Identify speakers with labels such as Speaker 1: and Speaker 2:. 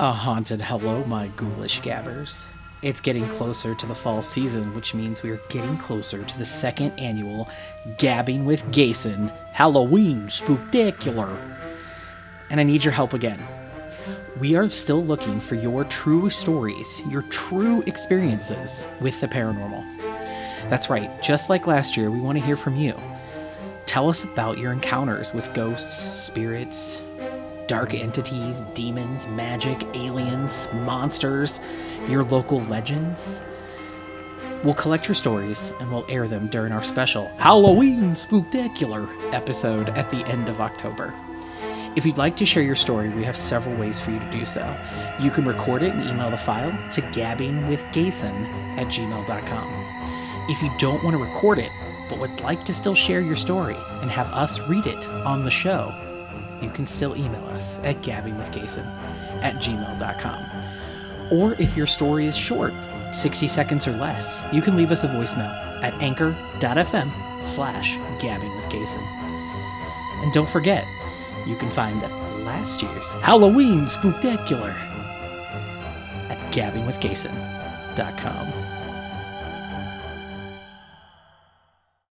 Speaker 1: A haunted hello, my ghoulish gabbers. It's getting closer to the fall season, which means we are getting closer to the second annual Gabbing with Gason Halloween Spooktacular. And I need your help again. We are still looking for your true stories, your true experiences with the paranormal. That's right, just like last year, we want to hear from you. Tell us about your encounters with ghosts, spirits, dark entities, demons, magic, aliens, monsters, your local legends. We'll collect your stories and we'll air them during our special Halloween Spooktacular episode at the end of October. If you'd like to share your story, we have several ways for you to do so. You can record it and email the file to gabbingwithgason at gmail.com. If you don't want to record it, but would like to still share your story and have us read it on the show, you can still email us at gabbingwithgason at gmail.com. Or if your story is short, 60 seconds or less, you can leave us a voicemail at anchor.fm slash gabbingwithgason. And don't forget, you can find last year's Halloween Spooktacular at gabbingwithgason.com.